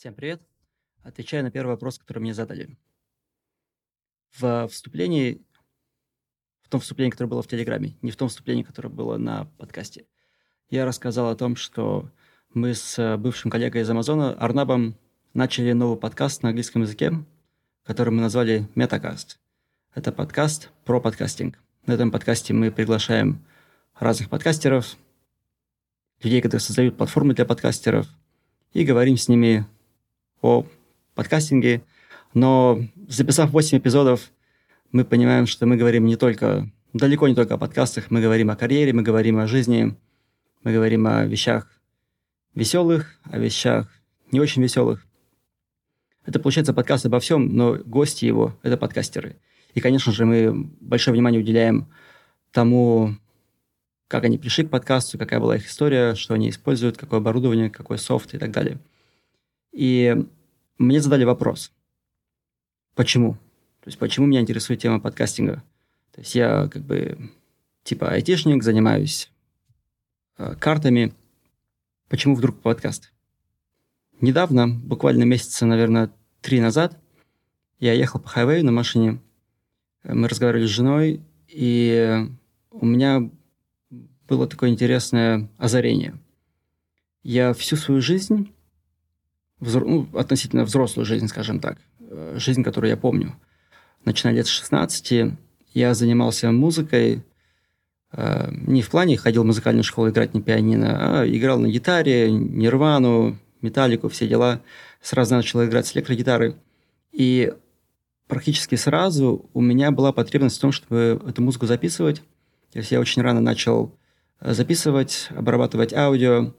Всем привет. Отвечаю на первый вопрос, который мне задали. В вступлении, в том вступлении, которое было в Телеграме, не в том вступлении, которое было на подкасте, я рассказал о том, что мы с бывшим коллегой из Амазона Арнабом начали новый подкаст на английском языке, который мы назвали Metacast. Это подкаст про подкастинг. На этом подкасте мы приглашаем разных подкастеров, людей, которые создают платформы для подкастеров, и говорим с ними о подкастинге. Но записав 8 эпизодов, мы понимаем, что мы говорим не только, далеко не только о подкастах, мы говорим о карьере, мы говорим о жизни, мы говорим о вещах веселых, о вещах не очень веселых. Это получается подкаст обо всем, но гости его – это подкастеры. И, конечно же, мы большое внимание уделяем тому, как они пришли к подкасту, какая была их история, что они используют, какое оборудование, какой софт и так далее. И мне задали вопрос, почему? То есть почему меня интересует тема подкастинга? То есть я как бы типа айтишник, занимаюсь э, картами. Почему вдруг подкаст? Недавно, буквально месяца, наверное, три назад, я ехал по хайвею на машине. Мы разговаривали с женой, и у меня было такое интересное озарение. Я всю свою жизнь взро... ну, относительно взрослую жизнь, скажем так, э, жизнь, которую я помню. Начиная лет с 16 я занимался музыкой, э, не в плане ходил в музыкальную школу играть на пианино, а играл на гитаре, нирвану, металлику, все дела. Сразу начал играть с электрогитары. И практически сразу у меня была потребность в том, чтобы эту музыку записывать. То есть я очень рано начал э, записывать, обрабатывать аудио,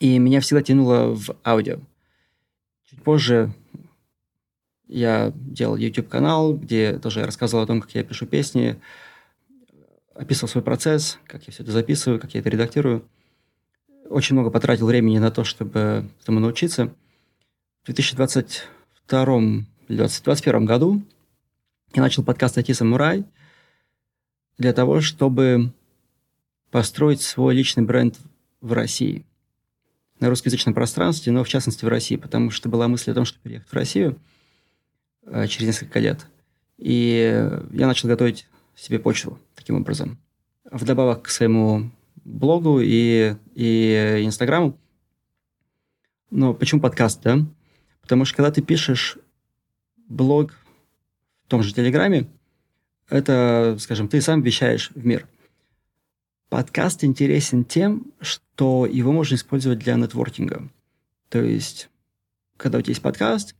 и меня всегда тянуло в аудио. Позже я делал YouTube-канал, где тоже рассказывал о том, как я пишу песни, описывал свой процесс, как я все это записываю, как я это редактирую. Очень много потратил времени на то, чтобы этому научиться. В 2022 или 2021 году я начал подкаст «IT Самурай» для того, чтобы построить свой личный бренд в России – на русскоязычном пространстве, но в частности в России, потому что была мысль о том, чтобы переехать в Россию э, через несколько лет. И я начал готовить себе почву таким образом. Вдобавок к своему блогу и, и Инстаграму. Но почему подкаст, да? Потому что когда ты пишешь блог в том же Телеграме, это, скажем, ты сам вещаешь в мир. Подкаст интересен тем, что его можно использовать для нетворкинга. То есть, когда у тебя есть подкаст,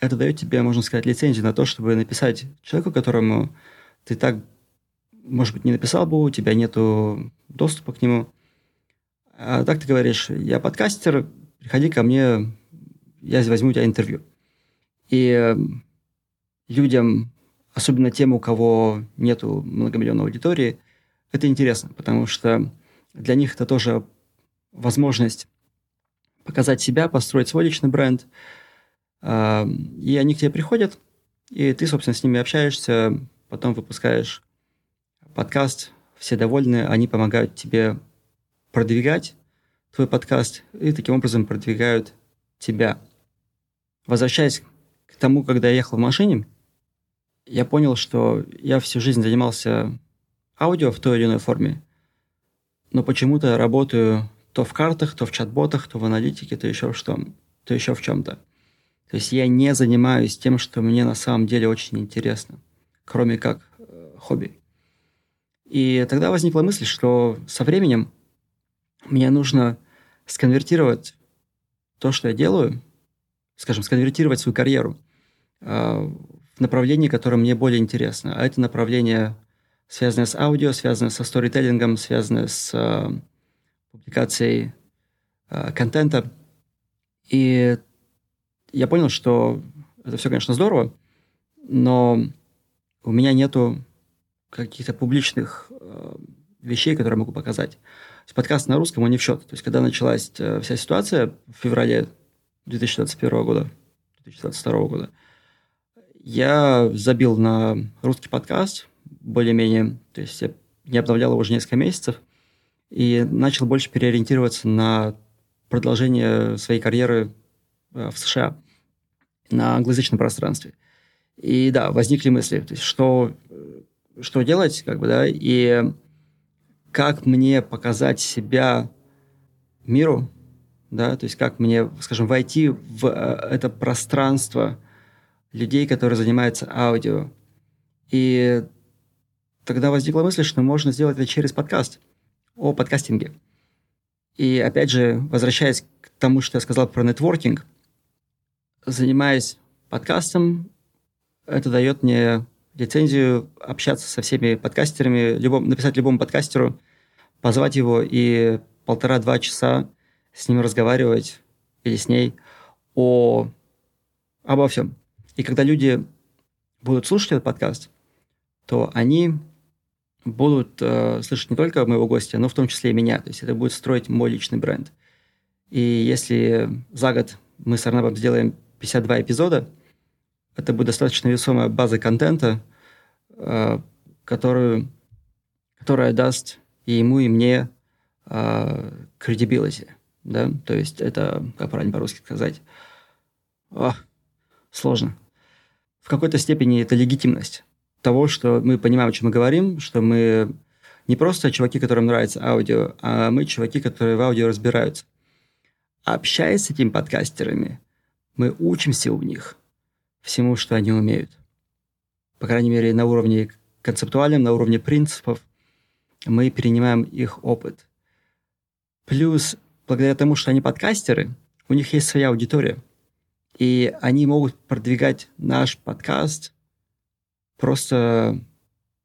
это дает тебе, можно сказать, лицензию на то, чтобы написать человеку, которому ты так, может быть, не написал бы, у тебя нет доступа к нему. А так ты говоришь, я подкастер, приходи ко мне, я возьму у тебя интервью. И людям, особенно тем, у кого нету многомиллионной аудитории, это интересно, потому что для них это тоже возможность показать себя, построить свой личный бренд. А, и они к тебе приходят, и ты, собственно, с ними общаешься, потом выпускаешь подкаст, все довольны, они помогают тебе продвигать твой подкаст и таким образом продвигают тебя. Возвращаясь к тому, когда я ехал в машине, я понял, что я всю жизнь занимался аудио в той или иной форме, но почему-то работаю то в картах, то в чат-ботах, то в аналитике, то еще в что, то еще в чем-то. То есть я не занимаюсь тем, что мне на самом деле очень интересно, кроме как э, хобби. И тогда возникла мысль, что со временем мне нужно сконвертировать то, что я делаю, скажем, сконвертировать свою карьеру э, в направлении, которое мне более интересно. А это направление связанное с аудио, связанное со сторителлингом, связанное с э, публикацией э, контента. И я понял, что это все, конечно, здорово, но у меня нету каких-то публичных э, вещей, которые я могу показать. Есть подкаст на русском, он не в счет. То есть когда началась э, вся ситуация в феврале 2021 года, 2022 года, я забил на русский подкаст, более-менее, то есть я не обновлял его уже несколько месяцев, и начал больше переориентироваться на продолжение своей карьеры в США на англоязычном пространстве. И да, возникли мысли, то есть что, что делать, как бы, да, и как мне показать себя миру, да, то есть как мне, скажем, войти в это пространство людей, которые занимаются аудио. И тогда возникла мысль, что можно сделать это через подкаст о подкастинге. И опять же, возвращаясь к тому, что я сказал про нетворкинг, занимаясь подкастом, это дает мне лицензию общаться со всеми подкастерами, любом, написать любому подкастеру, позвать его и полтора-два часа с ним разговаривать или с ней о, обо всем. И когда люди будут слушать этот подкаст, то они будут э, слышать не только моего гостя, но в том числе и меня. То есть это будет строить мой личный бренд. И если за год мы с Арнабом сделаем 52 эпизода, это будет достаточно весомая база контента, э, которую, которая даст и ему, и мне э, credibility. Да? То есть это, как правильно по-русски сказать, О, сложно. В какой-то степени это легитимность того, что мы понимаем, о чем мы говорим, что мы не просто чуваки, которым нравится аудио, а мы чуваки, которые в аудио разбираются. Общаясь с этими подкастерами, мы учимся у них всему, что они умеют. По крайней мере, на уровне концептуальном, на уровне принципов, мы перенимаем их опыт. Плюс, благодаря тому, что они подкастеры, у них есть своя аудитория. И они могут продвигать наш подкаст просто,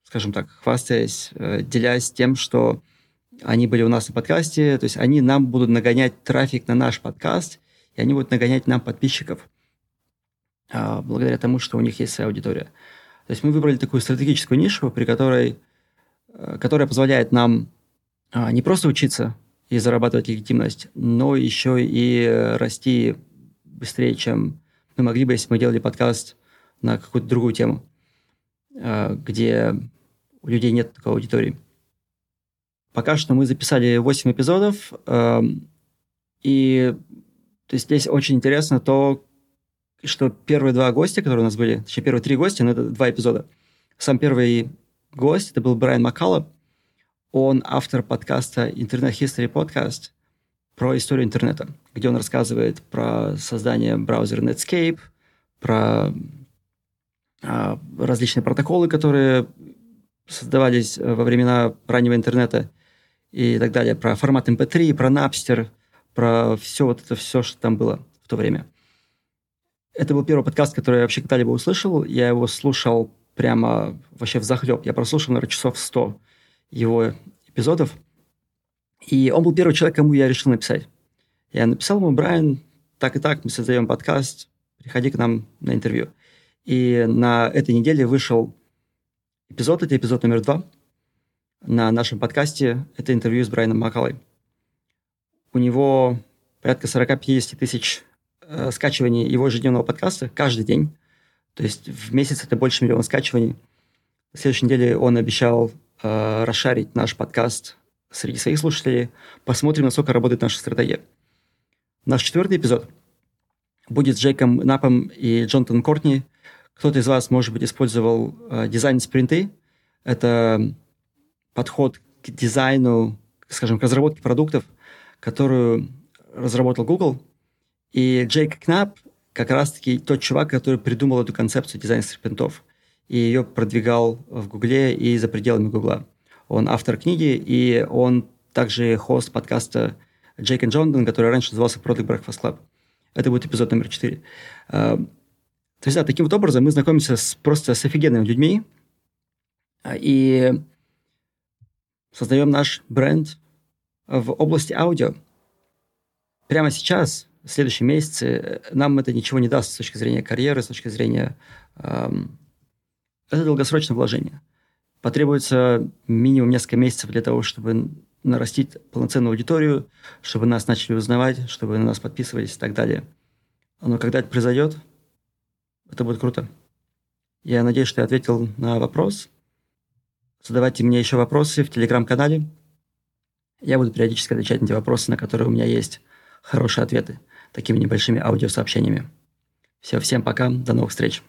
скажем так, хвастаясь, э, делясь тем, что они были у нас на подкасте, то есть они нам будут нагонять трафик на наш подкаст, и они будут нагонять нам подписчиков а, благодаря тому, что у них есть своя аудитория. То есть мы выбрали такую стратегическую нишу, при которой, э, которая позволяет нам а, не просто учиться и зарабатывать легитимность, но еще и расти быстрее, чем мы могли бы, если мы делали подкаст на какую-то другую тему. Э, где у людей нет такой аудитории. Пока что мы записали 8 эпизодов, эм, и то есть здесь очень интересно то, что первые два гостя, которые у нас были, точнее, первые три гостя, но это два эпизода. Сам первый гость, это был Брайан Маккалло, он автор подкаста Internet History Podcast про историю интернета, где он рассказывает про создание браузера Netscape, про различные протоколы, которые создавались э, во времена раннего интернета и так далее, про формат MP3, про Napster, про все вот это все, что там было в то время. Это был первый подкаст, который я вообще когда-либо услышал. Я его слушал прямо вообще в захлеб. Я прослушал, наверное, часов 100 его эпизодов. И он был первый человек, кому я решил написать. Я написал ему, Брайан, так и так, мы создаем подкаст, приходи к нам на интервью. И на этой неделе вышел эпизод, это эпизод номер два на нашем подкасте. Это интервью с Брайаном Маккалой. У него порядка 40-50 тысяч э, скачиваний его ежедневного подкаста каждый день. То есть в месяц это больше миллиона скачиваний. На следующей неделе он обещал э, расшарить наш подкаст среди своих слушателей. Посмотрим, насколько работает наша стратегия. Наш четвертый эпизод будет с Джейком Напом и Джонатаном Кортни – кто-то из вас, может быть, использовал э, дизайн-спринты. Это подход к дизайну, скажем, к разработке продуктов, которую разработал Google. И Джейк Кнап как раз-таки тот чувак, который придумал эту концепцию дизайн-спринтов и ее продвигал в Гугле и за пределами Гугла. Он автор книги, и он также хост подкаста Джейк и Джонатан, который раньше назывался Product Breakfast Club. Это будет эпизод номер 4. То есть, да, таким вот образом мы знакомимся с, просто с офигенными людьми а, и создаем наш бренд в области аудио. Прямо сейчас, в следующем месяце, нам это ничего не даст с точки зрения карьеры, с точки зрения... Эм, это долгосрочное вложение. Потребуется минимум несколько месяцев для того, чтобы нарастить полноценную аудиторию, чтобы нас начали узнавать, чтобы на нас подписывались и так далее. Но когда это произойдет, это будет круто. Я надеюсь, что я ответил на вопрос. Задавайте мне еще вопросы в телеграм-канале. Я буду периодически отвечать на те вопросы, на которые у меня есть хорошие ответы. такими небольшими аудиосообщениями. Все, всем пока, до новых встреч.